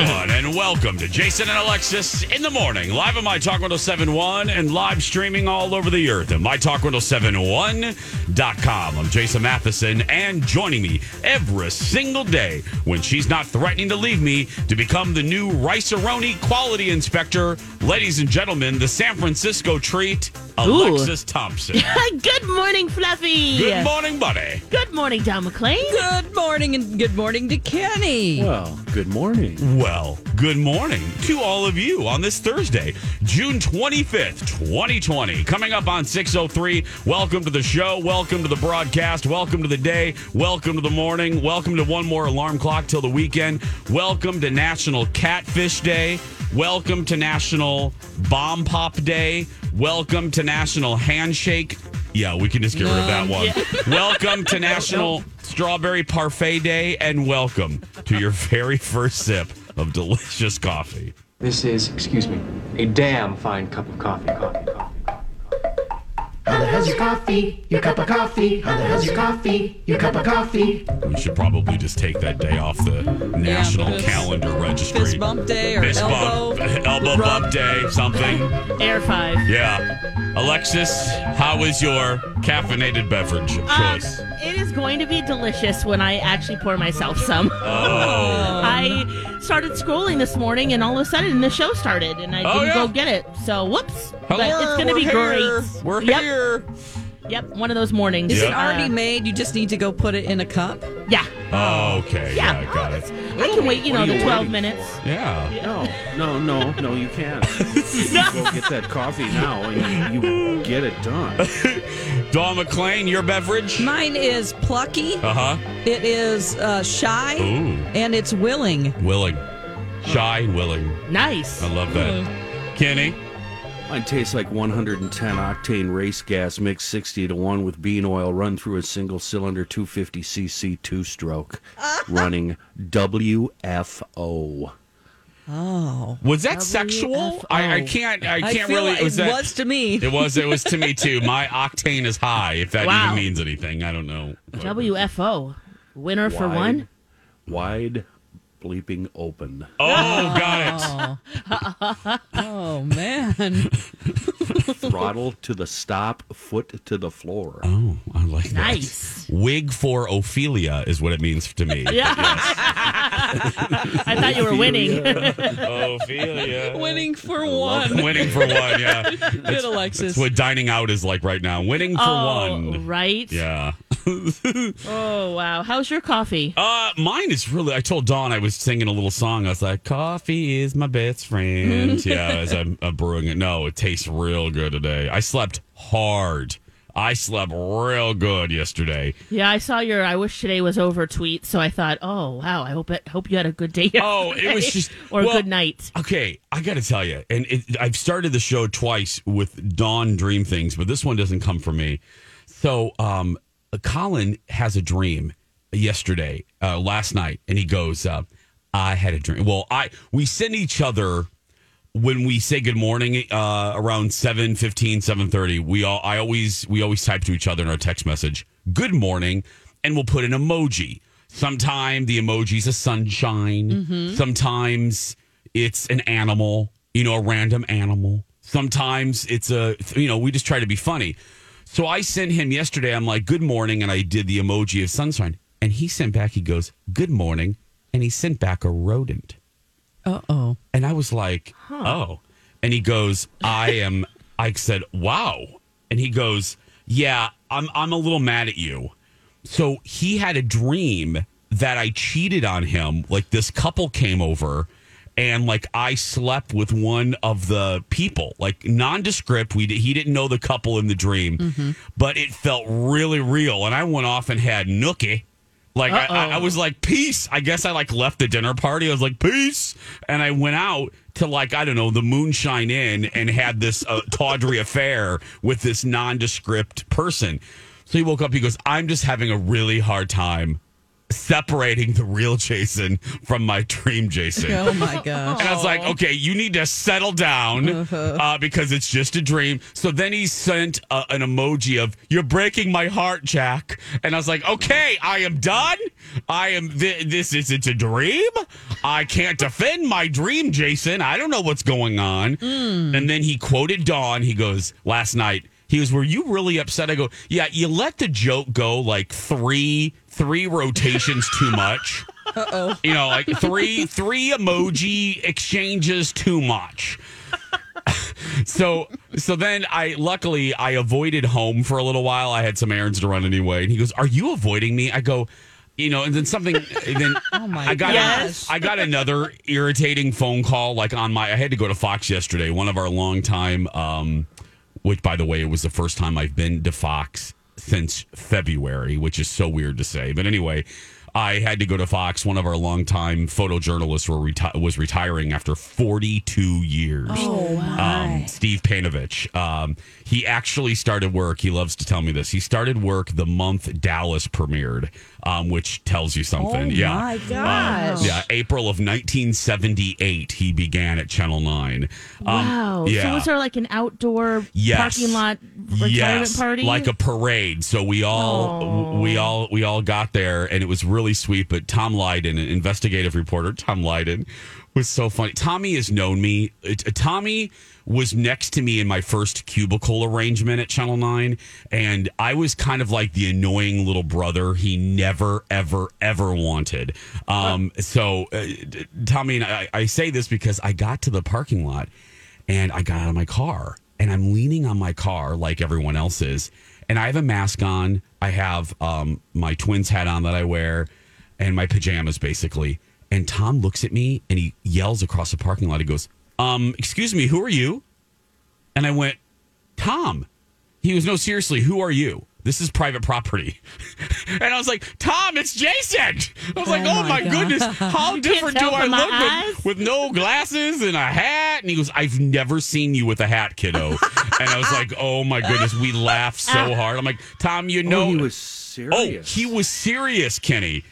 And welcome to Jason and Alexis in the morning, live on My Talk 1071 and live streaming all over the earth at MyTalk1071.com. I'm Jason Matheson, and joining me every single day when she's not threatening to leave me to become the new Rice Quality Inspector, ladies and gentlemen, the San Francisco treat, Alexis Thompson. good morning, Fluffy. Good morning, buddy. Good morning, Dawn McClain. Good morning and good morning to Kenny. Well, good morning. Well, good morning to all of you on this Thursday, June 25th, 2020. Coming up on 603, welcome to the show, welcome to the broadcast, welcome to the day, welcome to the morning, welcome to one more alarm clock till the weekend, welcome to National Catfish Day, welcome to National Bomb Pop Day, welcome to National Handshake. Yeah, we can just get rid of that one. Welcome to National Strawberry Parfait Day, and welcome to your very first sip of delicious coffee. This is, excuse me, a damn fine cup of coffee. Coffee, coffee. How the hell's your coffee? Your cup of coffee. How the hell's your coffee? Your cup of coffee. We should probably just take that day off the national fist- calendar registry. Fist bump day or Fist elbow. bump, elbow rub. bump day, something. Air five. Yeah. Alexis, how is your caffeinated beverage of Um, choice? It is going to be delicious when I actually pour myself some. oh. I started scrolling this morning, and all of a sudden the show started, and I Oh, didn't yeah. go get it. So whoops! but it's going to be here. great. We're yep, here. Yep, one of those mornings. Is it already Uh, made? You just need to go put it in a cup. Yeah. Oh, okay. Yeah. Yeah, got it. I can wait. You What know, the you twelve waiting? minutes. Yeah. No, no, no, no, you can't. You go get that coffee now and you, you get it done. Dawn McClain, your beverage? Mine is plucky. Uh huh. It is uh, shy, Ooh. and it's willing. Willing. Shy and willing. Nice. I love that. Kenny? Mine tastes like 110 octane race gas mixed 60 to 1 with bean oil run through a single cylinder 250cc two stroke running WFO. Oh, Was that sexual? I, I can't. I I can't feel really. like was it that, was to me. It was. It was to me too. My octane is high. If that Wow. even means anything, I don't know. WFO. Winner for one. Wide bleeping open. Oh, got it. oh man. Throttle to the stop, foot to the floor. Oh, I like that. Nice. Wig for Ophelia is what it means to me. Yeah. I thought you were winning. Ophelia. Winning for one. Winning for one. Yeah. Good, Alexis. That's what dining out is like right now. Winning for oh, one. right. Yeah. Oh wow. How's your coffee? Uh, mine is really. I told Dawn I was singing a little song. I was like, "Coffee is my best friend." yeah, as I'm, I'm brewing it. No, it tastes real good today. I slept hard. I slept real good yesterday. Yeah, I saw your "I wish today was over" tweet, so I thought, oh wow, I hope it, hope you had a good day. Oh, it was just- or well- a good night. Okay, I got to tell you, and it, I've started the show twice with Dawn Dream Things, but this one doesn't come from me. So, um, Colin has a dream yesterday, uh, last night, and he goes, uh, "I had a dream." Well, I we send each other when we say good morning uh, around 7 7.30 we all i always we always type to each other in our text message good morning and we'll put an emoji. Sometime the emoji's a sunshine. Sometimes it's an animal you know a random animal. Sometimes it's a you know we just try to be funny so i sent him yesterday i'm like good morning and i did the emoji of sunshine and he sent back, he goes, Good morning. And he sent back a rodent. Uh oh. And I was like, Oh. And he goes, I am I said, Wow. And he goes, Yeah, I'm I'm a little mad at you. So he had a dream that I cheated on him. Like this couple came over and like I slept with one of the people, like nondescript. We he didn't know the couple in the dream, but it felt really real. And I went off and had nookie. Like I, I, I was like peace. I guess I like left the dinner party. I was like peace, and I went out to like I don't know the Moonshine Inn and had this uh, tawdry affair with this nondescript person. So he woke up. He goes, "I'm just having a really hard time separating the real Jason from my dream Jason." Oh my gosh. And I was like, okay, you need to settle down uh, because it's just a dream. So then he sent uh, an emoji of, you're breaking my heart, Jack. And I was like, okay, I am done. I am, th- this is, it's a dream. I can't defend my dream, Jason. I don't know what's going on. And then he quoted Dawn. He goes, last night, he goes, were you really upset? I go, yeah, you let the joke go like three, three rotations too much. Uh-oh. You know, like three three emoji exchanges too much. so so then I luckily I avoided home for a little while. I had some errands to run anyway. And he goes, Are you avoiding me? I go, you know, and then something and then Oh my I got gosh. I got another irritating phone call like on my I had to go to Fox yesterday. One of our longtime um which by the way, it was the first time I've been to Fox since February, which is so weird to say. But anyway, I had to go to Fox. One of our longtime photojournalists were reti- was retiring after 42 years. Oh, um, Steve Panovich. Um, he actually started work. He loves to tell me this. He started work the month Dallas premiered, um, which tells you something. Oh, yeah. my Um, yeah. April of 1978, he began at Channel 9. Um, Wow. Yeah. So was there like an outdoor Yes. parking lot retirement yes, party? like a parade. So we all we all we all got there, and it was really sweet. But Tom Lyden, an investigative reporter, Tom Lyden, was so funny. Tommy has known me. Uh, Tommy was next to me in my first cubicle arrangement at Channel Nine, and I was kind of like the annoying little brother he never, ever, ever wanted. Um, so uh, Tommy and I, I say this because I got to the parking lot and I got out of my car and I'm leaning on my car like everyone else is. And I have a mask on. I have um, my twins hat on that I wear and my pajamas basically. And Tom looks at me and he yells across the parking lot. He goes, um, excuse me, who are you? And I went, Tom. He was, no, seriously, who are you? This is private property. and I was like, Tom, it's Jason. I was like, oh, Oh, my, goodness, how different do I look with, with no glasses and a hat? And he goes, I've never seen you with a hat, kiddo. and I was like, oh my goodness, we laughed so hard. I'm like, Tom, you know, oh, he was Oh, he was serious, Kenny.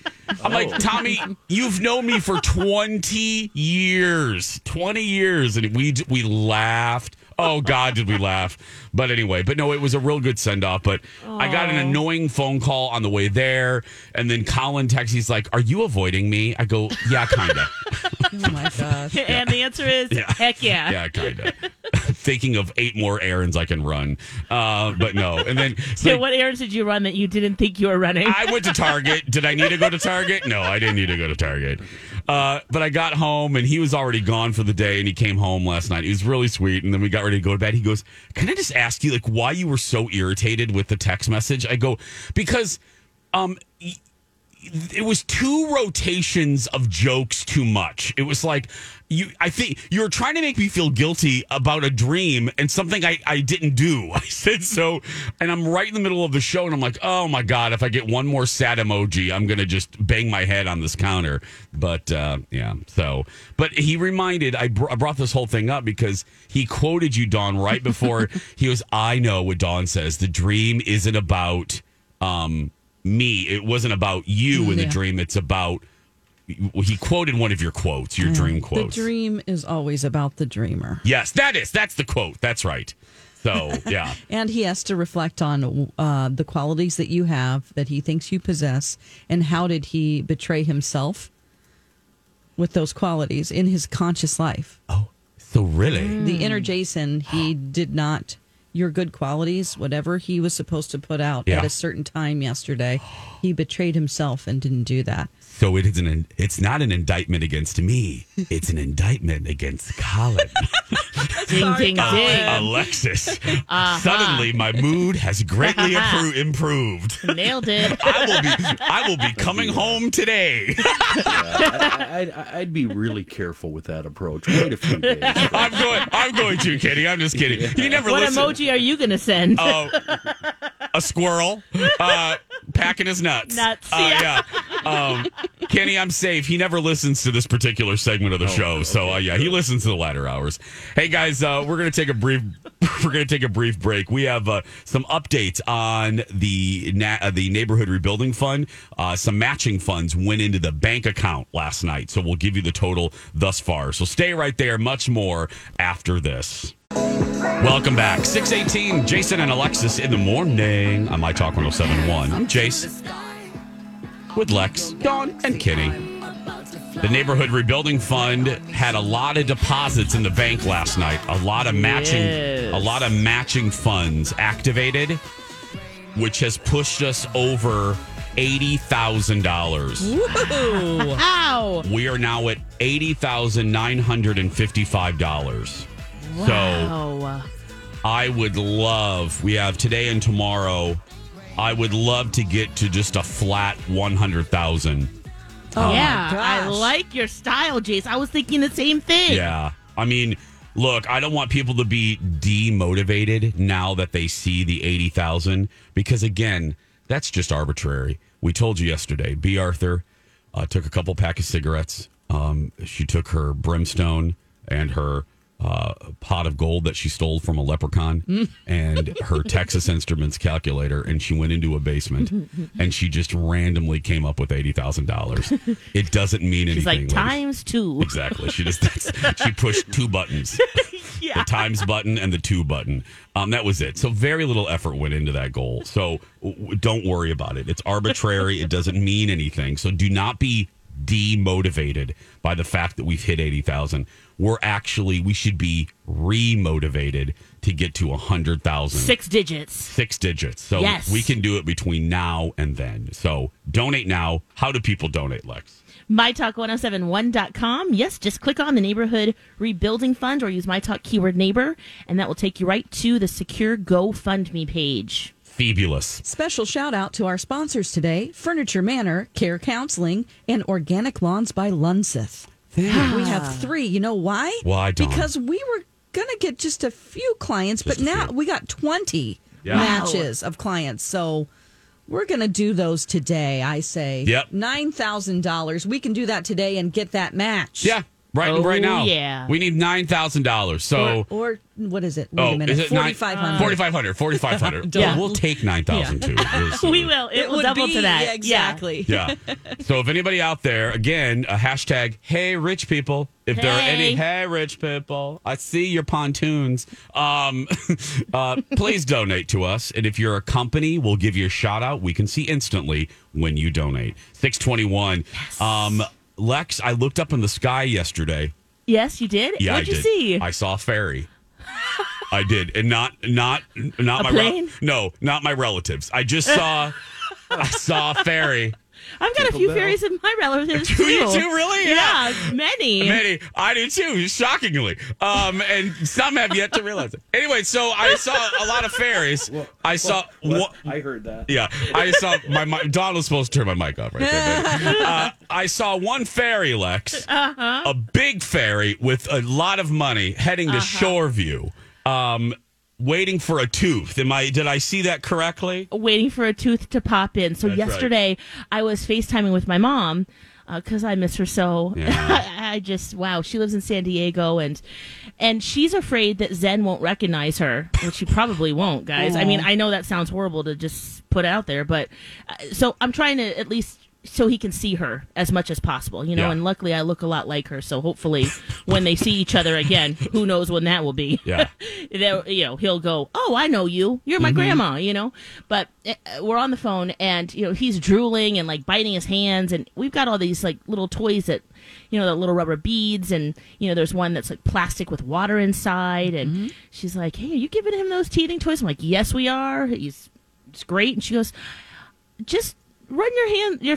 I'm like, Oh. Tommy, you've known me for 20 years. 20 years. And we we laughed. Oh, God, did we laugh. But anyway, but no, it was a real good send off. But I got an annoying phone call on the way there. And then Colin texts, he's like, Are you avoiding me? I go, Yeah, kind of. Oh my gosh. and the answer is Yeah. heck yeah. yeah, kind of. Thinking of eight more errands I can run. Uh, but no. And then So like, what errands did you run that you didn't think you were running? I went to Target. Did I need to go to Target? No, I didn't need to go to Target. Uh, but I got home and he was already gone for the day and he came home last night. He was really sweet. And then we got ready to go to bed. He goes, Can I just ask you, like, why you were so irritated with the text message? I go, Because um, it was two rotations of jokes too much. It was like you I think you were trying to make me feel guilty about a dream and something I, I didn't do. I said so and I'm right in the middle of the show and I'm like, "Oh my god, if I get one more sad emoji, I'm going to just bang my head on this counter." But uh, yeah, so but he reminded I, br- I brought this whole thing up because he quoted you Dawn right before he was "I know what Dawn says. The dream isn't about um me. It wasn't about you in the dream. It's about he quoted one of your quotes, your dream quotes. The dream is always about the dreamer. Yes, that is. That's the quote. That's right. So, yeah. And he has to reflect on uh, the qualities that you have that he thinks you possess, and how did he betray himself with those qualities in his conscious life. oh, so really? The inner Jason, he did not your good qualities, whatever he was supposed to put out Yeah. at a certain time yesterday. He betrayed himself and didn't do that. So it is an it's not an indictment against me. It's an indictment against Colin. Ding, ding, ding. Alexis. Uh-huh. Suddenly my mood has greatly uh-huh. appro- improved. Nailed it. I will be I will be coming home today. I, I'd, I'd be really careful with that approach. Wait a few days. I'm going I'm going to, Kitty. I'm just kidding. You never What listen. emoji are you going to send? Oh, a squirrel uh, packing his nuts. Nuts, Uh, yeah. yeah. Um, Kenny, I'm safe. He never listens to this particular segment of the show, so uh, yeah, he listens to the latter hours. Hey guys, uh, we're gonna take a brief. We're gonna take a brief break. We have uh, some updates on the na- uh, the neighborhood rebuilding fund. Uh, some matching funds went into the bank account last night, so we'll give you the total thus far. So stay right there. Much more after this. Welcome back. 618, Jason and Alexis in the morning on My Talk 1071. I'm Jace with Lex, Dawn, and Kenny. The Neighborhood Rebuilding Fund had a lot of deposits in the bank last night. A lot of matching Yes. a lot of matching funds activated, which has pushed us over $80,000. Ow. We are now at $80,955. So Wow. I would love, we have today and tomorrow. I would love to get to just a flat 100,000. Oh, yeah, I like your style, Jace. I was thinking the same thing. Yeah. I mean, look, I don't want people to be demotivated now that they see the 80,000 because again, that's just arbitrary. We told you yesterday, Bea Arthur uh, took a couple pack of cigarettes. Um, she took her brimstone and her uh, pot of gold that she stole from a leprechaun and her Texas Instruments calculator, and she went into a basement and she just randomly came up with eighty thousand dollars. It doesn't mean She's anything. like, times two. Exactly. She just she pushed two buttons, Yeah. the times button and the two button. Um, that was it. So very little effort went into that goal. So w- w- don't worry about it. It's arbitrary. it doesn't mean anything. So do not be demotivated by the fact that we've hit eighty thousand. We're actually we should be remotivated to get to a hundred thousand Six digits. six digits. So Yes. we can do it between now and then. So donate now. How do people donate, Lex? MyTalk1071.com. Yes, just click on the Neighborhood Rebuilding Fund or use MyTalk keyword neighbor, and that will take you right to the secure GoFundMe page. Fabulous. Special shout out to our sponsors today Furniture Manor, Care Counseling, and Organic Lawns by Lunseth. We have ah. three. You know why? Why, Dawn? Because we were going to get just a few clients, Just but now few. we got 20 Yeah. matches of clients. So we're going to do those today, I say. Yep. $9,000. We can do that today and get that match. Yeah, right. Oh, right now, yeah. we need nine thousand dollars. So, Or, or what is it? Wait oh, a minute. is it nine- 4500 4,500, 4,500. Yeah. We'll take nine thousand too. We'll- We will. It, will double be- to that. yeah, exactly. Yeah. So if anybody out there, again, a hashtag, hey rich people. If there are any, Hey. hey rich people, I see your pontoons. Um, uh, please donate to us. And if you're a company, we'll give you a shout out. We can see instantly when you donate. 621. Um, Lex, I looked up in the sky yesterday. Yes, you did? Yeah, What'd I you did. see? I saw a fairy. I did, and not not not A my plane? no, not my relatives. I just saw I saw a fairy. I've got a few fairies in my relatives Do too. you too, really? Yeah, many. Many, I do too, shockingly. Um, and some have yet to realize it. Anyway, so I saw a lot of fairies. I saw one, I heard that. yeah, I saw my, my Dawn was supposed to turn my mic off right there. uh, I saw one fairy, Lex, Uh-huh. a big fairy with a lot of money heading to Shoreview, um, waiting for a tooth. Am I? Did I see that correctly? waiting for a tooth to pop in. So That's right. yesterday I was FaceTiming with my mom because I miss her so. Yeah. I just wow, she lives in San Diego and and she's afraid that Zen won't recognize her, which she probably won't, guys. I mean, I know that sounds horrible to just put out there, but uh, so I'm trying to at least so he can see her as much as possible, you know. Yeah. And luckily, I look a lot like her, so hopefully, when they see each other again, who knows when that will be? Yeah. They'll- you know, he'll go, "Oh, I know you. You're my mm-hmm. grandma," you know. But uh, we're on the phone, and you know, he's drooling and like biting his hands, and we've got all these like little toys that, you know, the little rubber beads, and you know, there's one that's like plastic with water inside, and mm-hmm. she's like, "Hey, are you giving him those teething toys?" I'm like, "Yes, we are. He's it's great," and she goes, "Just run your hand, your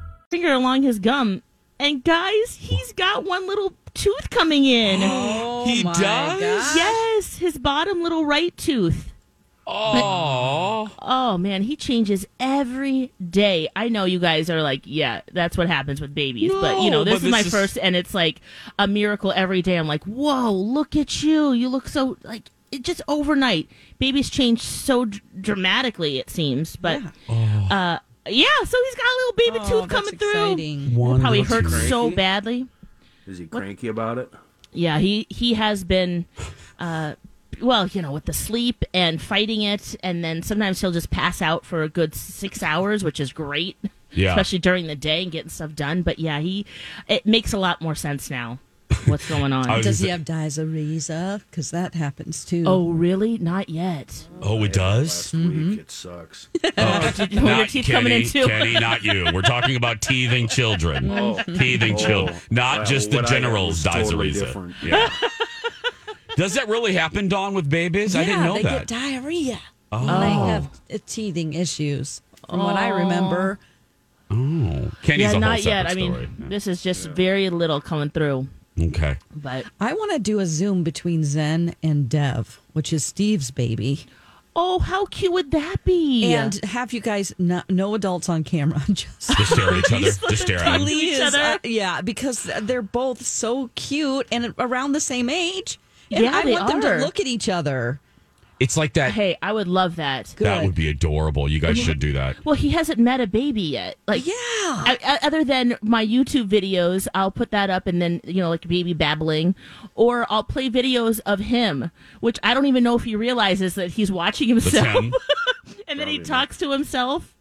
Finger along his gum, and guys, he's got one little tooth coming in. he does. God. Yes, his bottom little right tooth. Oh, Oh man, he changes every day. I know you guys are like, yeah, that's what happens with babies. but you know, this but is my is- first, and it's like a miracle every day. I'm like, whoa, look at you. You look so like it just overnight. Babies change so d- dramatically. It seems, but uh, yeah. So he's got a little baby Oh, tooth that's coming through. exciting. One Probably little hurts tooth. so badly. Is he cranky about it? Yeah, he he has been, uh, well, you know, with the sleep and fighting it, and then sometimes he'll just pass out for a good six hours, which is great. Yeah. especially during the day and getting stuff done. But yeah, he it makes a lot more sense now. What's going on? Does he have diarrhea? Because that happens too. oh, really? Not yet. Oh, it does. Last week it sucks. Oh, Did you your not teeth Kenny, coming in too? Kenny, not you. We're talking about teething children. Oh. Teething children, not Well, just the what I had general's was totally different. Yeah. Does that really happen, Dawn, with babies? I didn't know they that. get diarrhea. oh. They have uh, teething issues. From what I remember, oh. Kenny's yeah, a whole not yet. separate I mean, story. this is just very little coming through. Okay. But I want to do a Zoom between Zen and Dev, which is Steve's baby, oh, how cute would that be? and have you guys no, no adults on camera, just Just stare at each other. Just stare at them. each other. uh, yeah, because they're both so cute and around the same age. And Yeah, I they want them to look at each other. It's like that. hey, I would love that. That would be adorable. You guys should do that. Well, he hasn't met a baby yet. Like, Yeah. I, I- other than my YouTube videos, I'll put that up and then, you know, like baby babbling, or I'll play videos of him, which I don't even know if he realizes that he's watching himself. him. and then he talks to himself.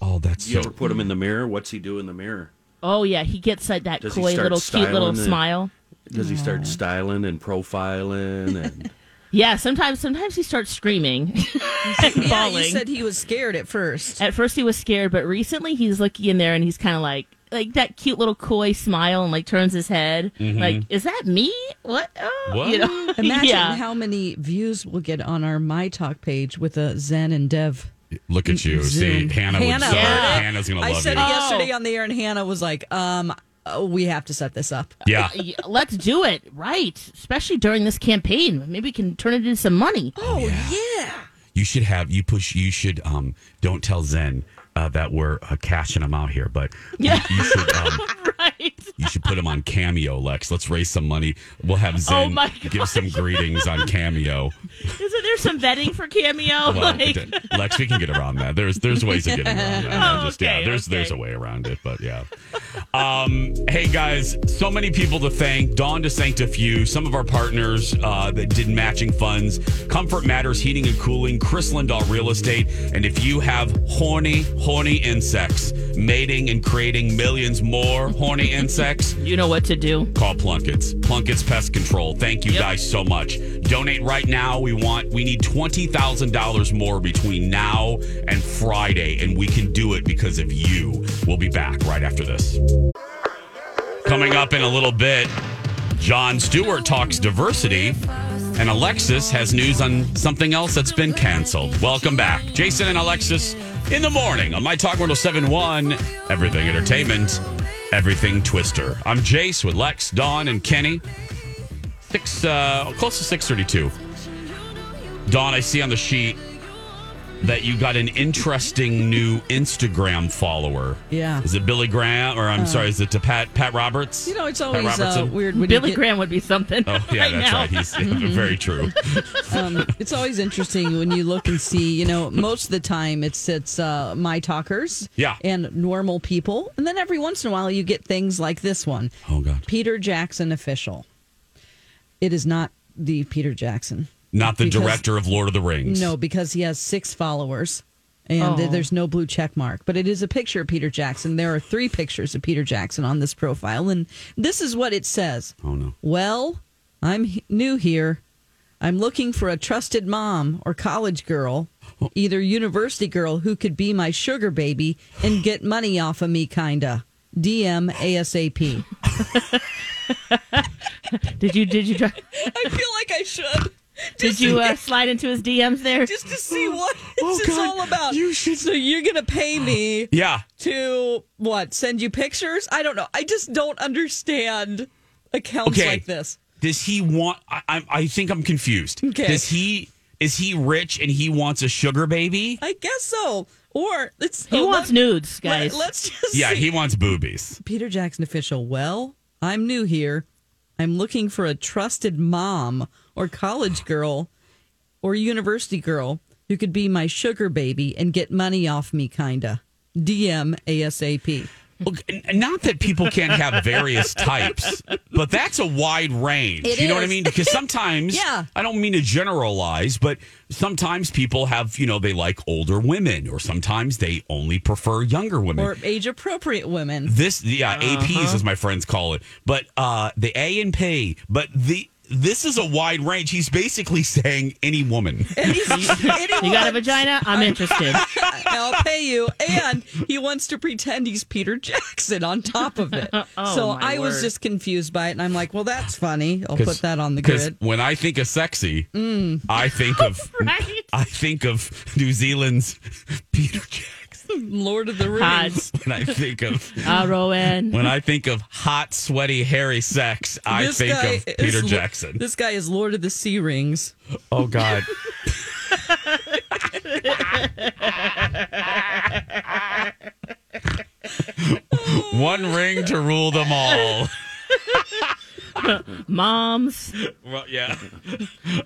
Oh, that's You so. ever put him in the mirror? What's he do in the mirror? Oh, yeah, he gets like that Does coy little cute little styling smile. Does he start styling and profiling and Yeah, sometimes sometimes he starts screaming and Yeah, bawling. you said he was scared at first. At first he was scared, but recently he's looking in there and he's kind of like like that cute little coy smile and like turns his head. Like, is that me? What? Oh, What? You know? Imagine yeah. how many views we'll get on our My Talk page with a Zen and Dev. Look at you. Zoom. See, Hannah, would Hannah start. Yeah. Hannah's going to I said you. it yesterday Oh. on the air, and Hannah was like, um, oh, we have to set this up. Yeah. Yeah, Let's do it, right? Especially during this campaign. Maybe we can turn it into some money. Oh, yeah. You should have, you push, you should, um, don't tell Zen uh, that we're uh, cashing them out here, but Yeah. you, you should, um, right. You should put him on Cameo, Lex. Let's raise some money. We'll have Zen Oh give some greetings on Cameo. Isn't there some vetting for cameo? Well, like, Lex, we can get around that. There's there's ways of getting around that. Oh, just yeah, there's okay. there's a way around it, but yeah. Um, hey guys, so many people to thank. Dawn to thank a few. Some of our partners uh, that did matching funds. Comfort Matters Heating and Cooling, Chris Lindahl Real Estate, and if you have horny, horny insects, mating and creating millions more horny insects. You know what to do. Call Plunkett's. Plunkett's Pest Control. Thank you Yep. guys so much. Donate right now. We want we need twenty thousand dollars more between now and Friday, and we can do it because of you. We'll be back right after this. Coming up in a little bit, Jon Stewart talks diversity, and Alexis has news on something else that's been canceled. Welcome back. Jason and Alexis in the morning on My Talk 1071, Everything Entertainment, Everything Twister. I'm Jace with Lex, Dawn, and Kenny. Six, uh, close to 632. Dawn, I see on the sheet that you got an interesting new Instagram follower. Yeah. Is it Billy Graham, or I'm Uh, sorry, is it to Pat Pat Roberts? You know, it's Pat always uh, weird when Billy you get, Graham would be something. Oh yeah, right that's now. right. He's very true. um, it's always interesting when you look and see. You know, most of the time it's it's uh, my talkers, Yeah. and normal people, and then every once in a while you get things like this one. Oh God, Peter Jackson official. It is not the Peter Jackson. Not the Because- director of Lord of the Rings. No, because he has six followers. And Oh. there's no blue check mark, but it is a picture of Peter Jackson. There are three pictures of Peter Jackson on this profile, and this is what it says. Oh no. Well, I'm h- new here. I'm looking for a trusted mom or college girl, either university girl who could be my sugar baby and get money off of me, kinda. DM ASAP. Did you did you try, I feel like I should. did you uh, slide into his DMs there? Just to see what Oh, this is God. all about. You should- So you're gonna pay me Yeah. to what? Send you pictures? I don't know. I just don't understand accounts Okay. like this. Does he want? I, I, I think I'm confused. Okay. Does he? Is he rich and he wants a sugar baby? I guess so. Or it's he oh, wants let- nudes, let- guys. let's just Yeah, see. he wants boobies. Peter Jackson official. Well, I'm new here. I'm looking for a trusted mom or college girl or university girl who could be my sugar baby and get money off me, kinda. DM ASAP. Not that people can't have various types, but that's a wide range. It you know what I mean? Because sometimes, Yeah. I don't mean to generalize, but sometimes people have, you know, they like older women, or sometimes they only prefer younger women. Or age appropriate women. this, yeah, APs as my friends call it, but uh, the A and P, but the. This is a wide range. He's basically saying any woman. you got a vagina? I'm interested. I'll pay you. And he wants to pretend he's Peter Jackson on top of it. Oh, so my I was just confused by it. And I'm like, well, that's funny. I'll put that on the Because grid. when I think of sexy, mm. I think of Right? I think of New Zealand's Peter Jackson. Lord of the Hot. Rings. When I think of Uh, Rowan. when I think of hot, sweaty, hairy sex, I This think of is Peter Lo- Jackson. This guy is Lord of the Sea Rings. Oh God. One ring to rule them all. Moms, Well, yeah.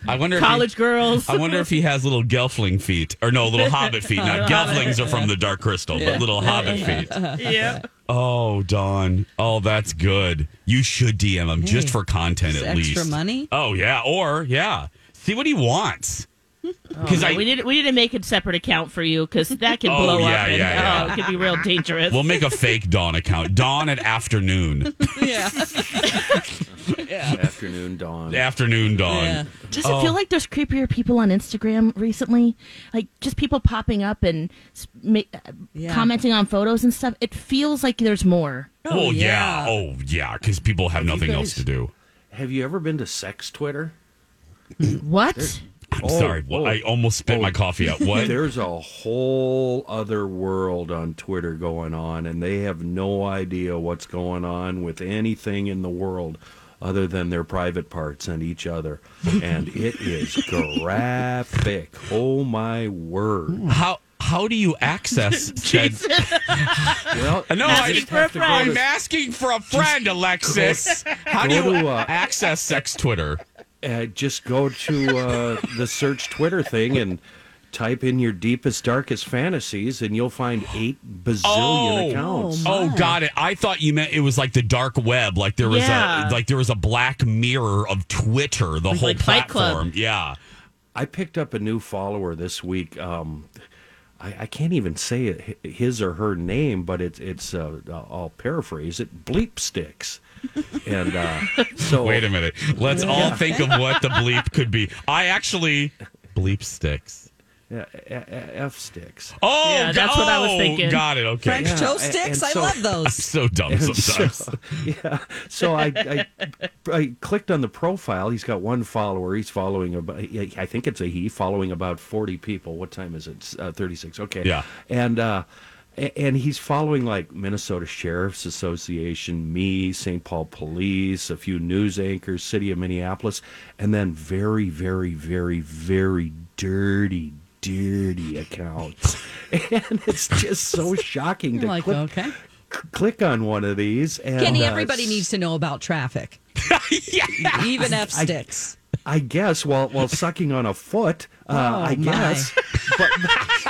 I wonder. If college he, girls. I wonder if he has little gelfling feet, or no, little hobbit feet. Not gelflings are from the Dark Crystal, but little hobbit feet. yeah. Oh, Dawn. Oh, that's good. You should DM him just for content just at extra least. money? Oh yeah, or yeah, see what he wants. Because Oh, I we need we need to make a separate account for you because that can Oh, blow yeah, up. And, yeah, yeah. Oh, it could be real dangerous. we'll make a fake Dawn account. Dawn at afternoon. Yeah. Afternoon dawn. afternoon Dawn. Yeah. Does it feel like there's creepier people on Instagram recently? Like just people popping up and ma- uh, Yeah. commenting on photos and stuff. It feels like there's more. Oh, yeah. yeah. Oh yeah. Because people have you nothing else to do. Have you ever been to sex Twitter? What? I'm Oh, sorry. Well, oh. I almost spit Oh. my coffee out. What? There's a whole other world on Twitter going on, and they have no idea what's going on with anything in the world other than their private parts and each other. And it is graphic. Oh my word. how how do you access said? Well, No, I, just have to I'm to- asking for a friend, Alexis. How do you to, uh, access sex Twitter? uh, just go to uh, the search Twitter thing and type in your deepest, darkest fantasies, and you'll find eight bazillion Oh. accounts. Oh, got it. I thought you meant it was like the dark web, like there was Yeah. a like there was a black mirror of Twitter, the whole like platform. Yeah. I picked up a new follower this week. Um, I, I can't even say it, his or her name, but it's it's uh, I'll paraphrase it, bleep sticks. And uh, so Wait a minute. Let's all think of what the bleep could be. I actually bleep sticks. Yeah, a- a- F sticks. Oh, Yeah, that's what I was oh, thinking. Got it. Okay. French Yeah, toast sticks. and I so- love I'm those. so dumb And sometimes. So, yeah. So I, I I clicked on the profile. He's got one follower. He's following about. I think it's a he following about forty people. What time is it? Uh, Thirty six. Okay. Yeah. And uh, and he's following like Minnesota Sheriff's Association, me, St. Paul Police, a few news anchors, City of Minneapolis, and then very, very, very, very dirty, dirty accounts. And it's just so shocking to Like, click, okay. c- click on one of these. And, Kenny, uh, everybody needs to know about traffic. yeah. Even F sticks. I guess while while sucking on a foot, uh, Oh, I my. guess. But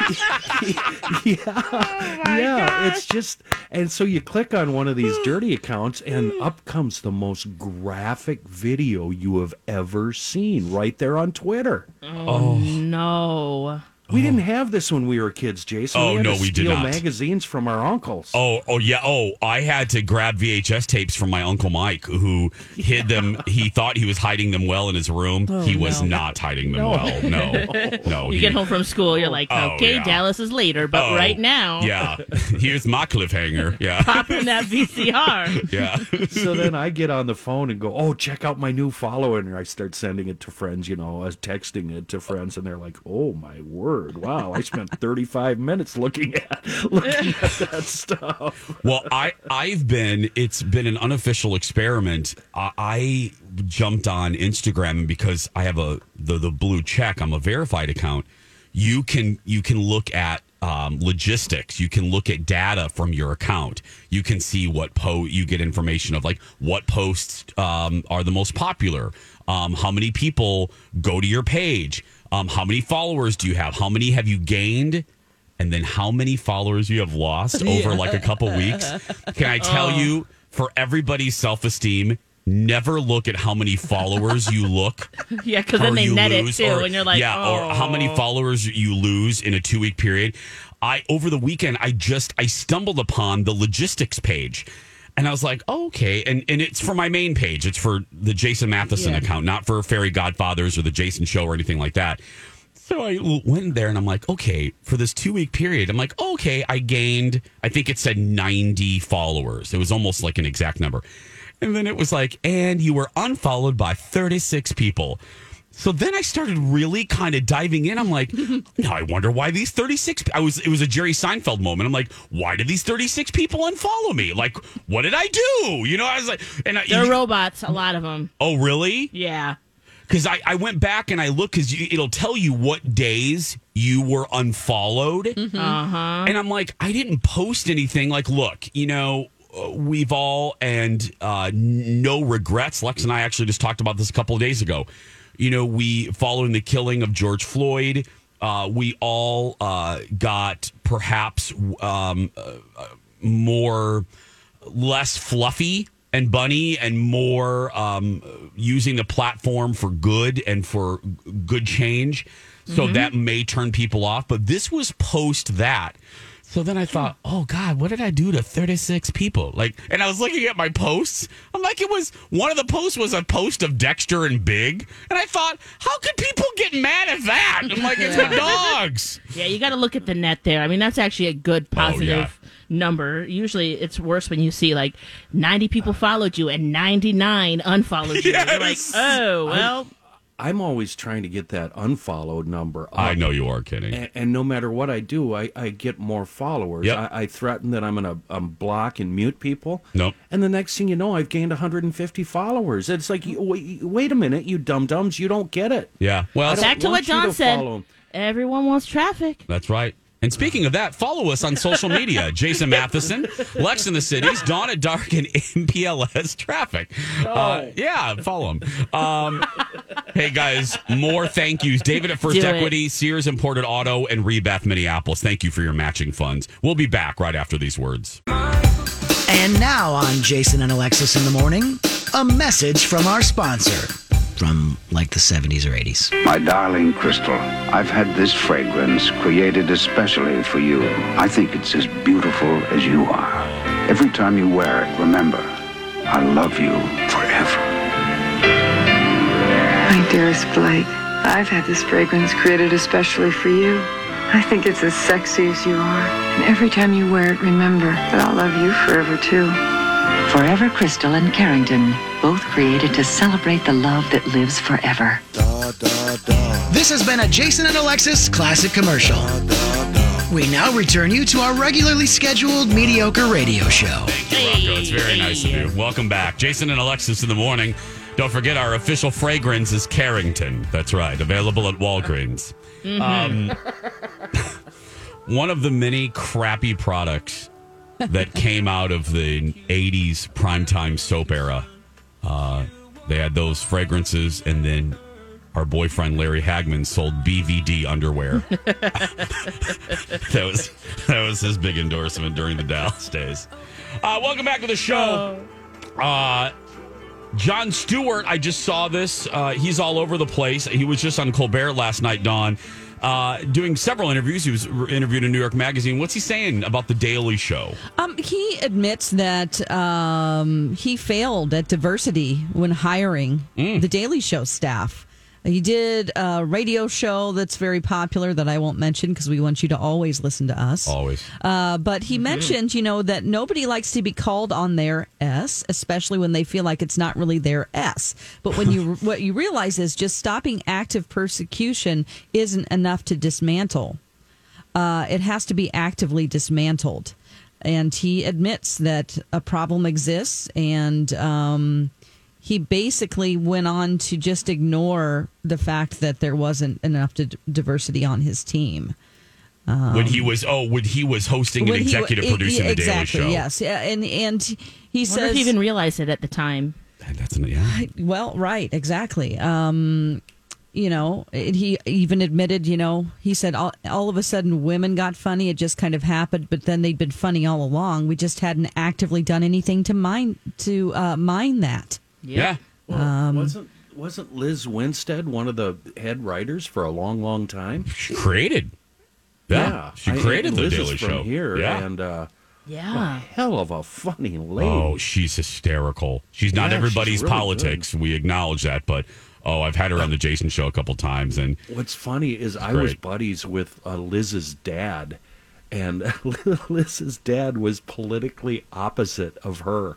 yeah, oh, yeah, it's just and so you click on one of these dirty accounts and up comes the most graphic video you have ever seen right there on Twitter. Oh, oh no. We didn't oh. have this when we were kids, Jason. Oh, we had no, to we did steal not. magazines from our uncles. Oh, oh yeah. Oh, I had to grab VHS tapes from my uncle Mike, who hid them. He thought he was hiding them well in his room. Oh, he was no. not hiding them No. well. No, no. You he- get home from school, you're like, Oh, okay, yeah. Dallas is later, but Oh, right now, Yeah, here's my cliffhanger. Yeah, pop in that VCR. yeah. so then I get on the phone and go, "Oh, check out my new follower," and I start sending it to friends. You know, I was texting it to friends, and they're like, "Oh my word! Wow, I spent 35 minutes looking at looking at that stuff." Well, I I've been it's been an unofficial experiment. I, I jumped on Instagram because I have a the the blue check, I'm a verified account. You can you can look at um, logistics. You can look at data from your account. You can see what po you get information of like what posts um, are the most popular. Um, how many people go to your page? Um, how many followers do you have? How many have you gained? and then how many followers you have lost over like a couple weeks. Can I tell Oh. you, for everybody's self esteem, never look at how many followers you look. Yeah, because then they net it lose, too, or- and you're like, yeah, oh. or how many followers you lose in a two week period. I over the weekend, I just I stumbled upon the logistics page. And I was like, oh, okay. And and it's for my main page. It's for the Jason Matheson Yeah. account, not for Fairy Godfathers or the Jason Show or anything like that. So I went there and I'm like, okay, for this two week period, I'm like, okay, I gained, I think it said 90 followers. It was almost like an exact number. And then it was like, and you were unfollowed by 36 people. So then I started really kind of diving in. I'm like, now I wonder why these 36 I was it was a Jerry Seinfeld moment. I'm like, why did these 36 people unfollow me? Like, what did I do? You know, I was like and I, They're robots, a lot of them. Oh, really? Yeah. Because I, I went back and I looked because it'll tell you what days you were unfollowed. Uh huh. And I'm like, I didn't post anything. Like, look, you know, uh, we've all, and uh, no regrets. Lex and I actually just talked about this a couple of days ago. You know, we, following the killing of George Floyd, uh, we all uh, got perhaps um, uh, more less fluffy and bunny and more um, using the platform for good and for good change. So Mhm. that may turn people off. But this was post that. So then I thought, oh God, what did I do to 36 people? Like, and I was looking at my posts. I'm like, it was one of the posts was a post of Dexter and Big. And I thought, how could people get mad at that? I'm like, it's my dogs. Yeah, you got to look at the net there. I mean, that's actually a good oh, positive number. Usually it's worse when you see like 90 people followed you and 99 unfollowed you. You're like, oh, well. I'm always trying to get that unfollowed number. Up. I know you are kidding. And, and no matter what I do, I, I get more followers. Yep. I, I threaten that I'm going to um, block and mute people. Nope. And the next thing you know, I've gained 150 followers. It's like, you- wait, wait a minute, you dum dums, you don't get it. Yeah. Well, Back to what John to said. follow 'em. Everyone wants traffic. That's right. And speaking of that, follow us on social media. Jason Matheson, Lex in the Cities, Dawn at Dark, and MPLS Traffic. Uh, yeah, follow them. Um, hey, guys, more thank yous. David at First Do it. Equity, Sears Imported Auto, and Rebeth Minneapolis. Thank you for your matching funds. We'll be back right after these words. And now on Jason and Alexis in the morning, a message from our sponsor. From like the 70s or 80s. My darling Crystal, I've had this fragrance created especially for you. I think it's as beautiful as you are. Every time you wear it, remember, I love you forever. My dearest Blake, I've had this fragrance created especially for you. I think it's as sexy as you are. And every time you wear it, remember that I'll love you forever too. Forever Crystal and Carrington, both created to celebrate the love that lives forever. This has been a Jason and Alexis classic commercial. We now return you to our regularly scheduled mediocre radio show. Thank you, Rocco. It's very nice of you. Welcome back. Jason and Alexis in the morning. Don't forget our official fragrance is Carrington. That's right. Available at Walgreens. Um, one of the many crappy products that came out of the 80s primetime soap era. Uh, they had those fragrances, and then our boyfriend Larry Hagman sold BVD underwear. that was that was his big endorsement during the Dallas days. Uh, welcome back to the show. Uh, Jon Stewart, I just saw this. Uh, he's all over the place. He was just on Colbert last night, Dawn, uh, doing several interviews. He was interviewed in New York Magazine. What's he saying about the Daily Show? Um, he admits that um, he failed at diversity when hiring the Daily Show staff. He did a radio show that's very popular that I won't mention because we want you to always listen to us. Always. Uh, but he mentioned, you know, that nobody likes to be called on their S, especially when they feel like it's not really their S. But when you what you realize is just stopping active persecution isn't enough to dismantle. Uh, it has to be actively dismantled, and he admits that a problem exists, and um, he basically went on to just ignore the fact that there wasn't enough to diversity on his team. when he was oh, when he was hosting and When he wa- executive producing the Daily Show. Yes, yeah, and and he I wonder says if he even realized it at the time. That's yeah. Well, right, exactly. Um, you know, and he even admitted, you know, he said all, all of a sudden women got funny. It just kind of happened, but then they'd been funny all along. We just hadn't actively done anything to mind to uh, mind that. Yeah. Well, Um, wasn't wasn't Liz Winstead one of the head writers for a long, long time? She created. Yeah, she I- created the Liz Daily is from Show. here, Yeah. and uh, Yeah. a hell of a funny lady. Oh, she's hysterical. She's not Yeah, she's everybody's really politics. We acknowledge that, but oh, I've had her on the Jason Show a couple times, and What's funny is I was buddies with uh, Liz's dad, and Liz's dad was politically opposite of her.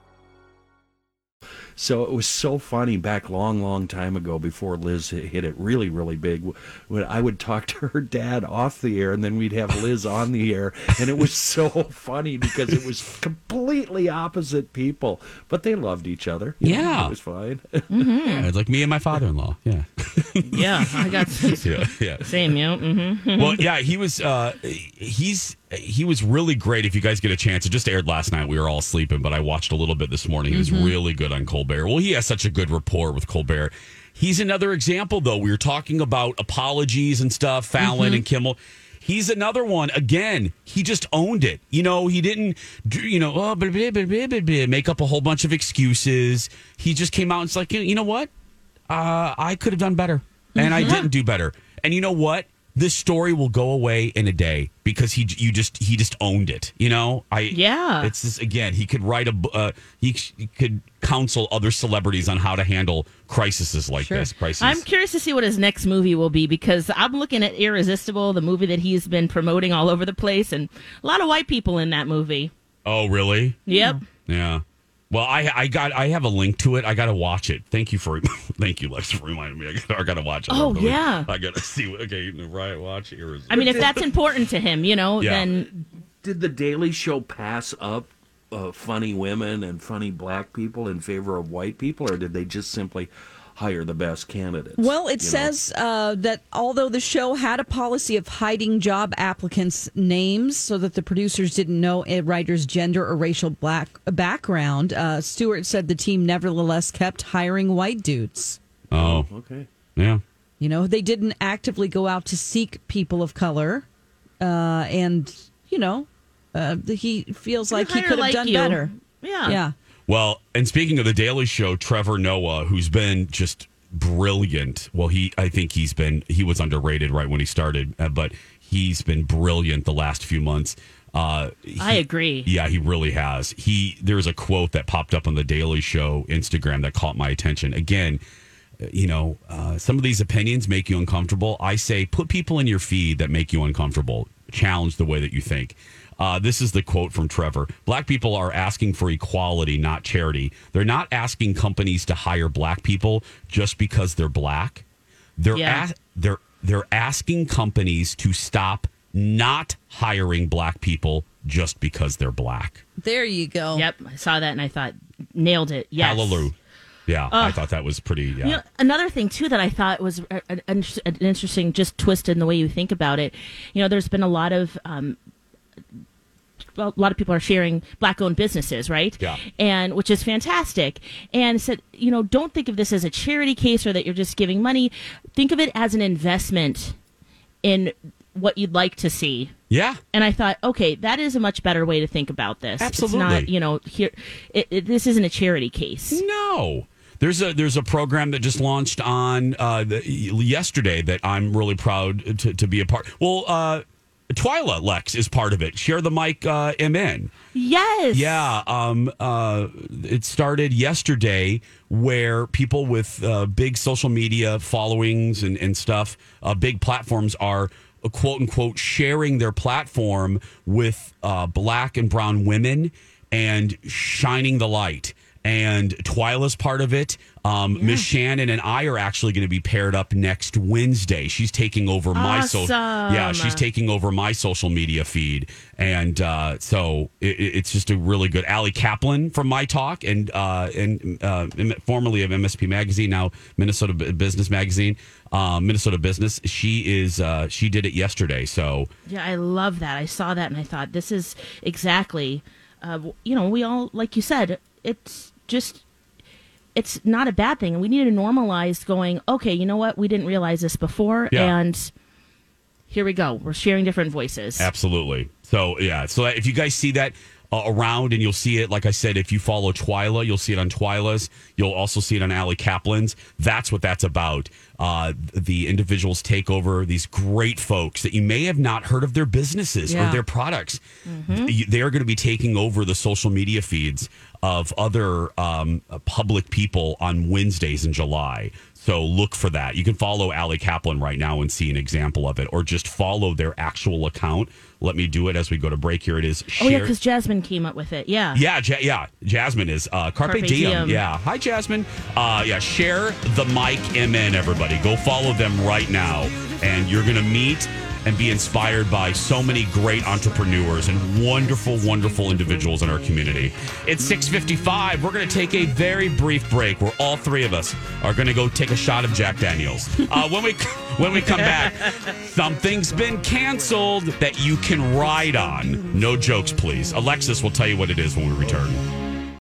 So it was so funny back long, long time ago before Liz hit it really, really big. When I would talk to her dad off the air, and then we'd have Liz on the air, and it was so funny because it was completely opposite people, but they loved each other. You know, Yeah. it was fine. yeah, it's like me and my father-in-law. Yeah, Yeah, I got yeah, yeah. same. Yeah. Mm-hmm. well, yeah, he was. Uh, he's he was really great. If you guys get a chance, it just aired last night. We were all sleeping, but I watched a little bit this morning. He was Mhm. really good on Colbert. Well, he has such a good rapport with Colbert. He's another example, though. We were talking about apologies and stuff, Fallon Mhm. and Kimmel. He's another one. Again, he just owned it. You know, he didn't, do- you know, oh, blah, blah, blah, make up a whole bunch of excuses. He just came out and it's like, you know what? uh, I could have done better, and I Mhm. didn't do better. And you know what? This story will go away in a day because he you just he just owned it. You know, I Yeah. It's this again he could write a uh, he, he could counsel other celebrities on how to handle crises like this. Crises. I'm curious to see what his next movie will be because I'm looking at Irresistible, the movie that he's been promoting all over the place, and a lot of white people in that movie. oh really? Yep. Yeah. Well, I I got I have a link to it. I got to watch it. Thank you for thank you, Lex, for reminding me. I got, I got to watch it. Oh, I really- yeah. I got to see. Okay, right. Watch it. I mean, if that's important to him, you know, Yeah. then Did the Daily Show pass up uh, funny women and funny black people in favor of white people, or did they just simply hire the best candidates. Well, it says uh, that although the show had a policy of hiding job applicants' names so that the producers didn't know a writer's gender or racial black background, uh, Stewart said the team nevertheless kept hiring white dudes. Oh, okay. Yeah. You know, they didn't actively go out to seek people of color, uh, and you know, uh, he feels like he could have like done you. better. Yeah. Yeah. Well, and speaking of the Daily Show, Trevor Noah, who's been just brilliant. Well, he I think he's been he was underrated right when he started, uh, but he's been brilliant the last few months. Uh, I agree. Yeah, he really has. He there's a quote that popped up on the Daily Show Instagram that caught my attention. Again, uh, you know, uh, some of these opinions make you uncomfortable. I say put people in your feed that make you uncomfortable. Challenge the way that you think. Uh, this is the quote from Trevor. Black people are asking for equality, not charity. They're not asking companies to hire black people just because they're black. They're Yeah. a- they're they're asking companies to stop not hiring black people just because they're black. There you go. Yep, I saw that and I thought nailed it. Yes. Hallelujah. Yeah, I thought that was pretty. Yeah. You know, another thing too that I thought was a- a- an, an interesting, just twist in the way you think about it. You know, there's been a lot of, um, well, a lot of people are sharing black-owned businesses, right? Yeah. And which is fantastic. And said, you know, don't think of this as a charity case or that you're just giving money. Think of it as an investment in what you'd like to see. Yeah. And I thought, okay, that is a much better way to think about this. It's not, Absolutely. you know, here, it, it, this isn't a charity case. No. There's a there's a program that just launched on uh, the, yesterday that I'm really proud to, to be a part. Well, uh, Twyla Lex is part of it. Share the mic, uh, MN. Yes. Yeah. Um. Uh. It started yesterday, where people with uh, big social media followings and and stuff, uh, big platforms are uh, quote unquote sharing their platform with uh, black and brown women and shining the light. And Twyla's part of it. Um, Miss Shannon and I are actually going to be paired up next Wednesday. She's taking over my social. Yeah, she's taking over my social media feed, and uh, so it, it- it's just a really good. Allie Kaplan from My Talk and uh, and uh, formerly of MSP Magazine, now Minnesota Business Magazine, uh, Minnesota Business. She is uh, she did it yesterday. So Yeah, I love that. I saw that and I thought this is exactly, uh, you know, we all like you said, it's just, it's not a bad thing, and we need to normalize going. Okay, you know what? We didn't realize this before, Yeah. and here we go. We're sharing different voices. Absolutely. So yeah. So if you guys see that uh, around, and you'll see it, like I said, if you follow Twyla, you'll see it on Twyla's. You'll also see it on Allie Kaplan's. That's what that's about. Uh, the individuals take over these great folks that you may have not heard of their businesses Yeah. or their products. You- They are going to be taking over the social media feeds of other um, uh, public people on Wednesdays in July. So look for that. You can follow Allie Kaplan right now and see an example of it, or just follow their actual account. Let me do it as we go to break. Here it is. Oh yeah, Share- because Jasmine came up with it. Yeah. yeah, ja- yeah. Jasmine is uh, Carpe, Carpe diem. diem. Yeah. Hi, Jasmine. Uh, yeah. Share the mic, MN. Everybody, go follow them right now, and you're gonna meet and be inspired by so many great entrepreneurs and wonderful, wonderful individuals in our community. It's 6:55. We're gonna take a very brief break where all three of us are gonna go take a shot of Jack Daniels. Uh, when we when we come back, something's been canceled that you can ride on. No jokes, please. Alexis will tell you what it is when we return.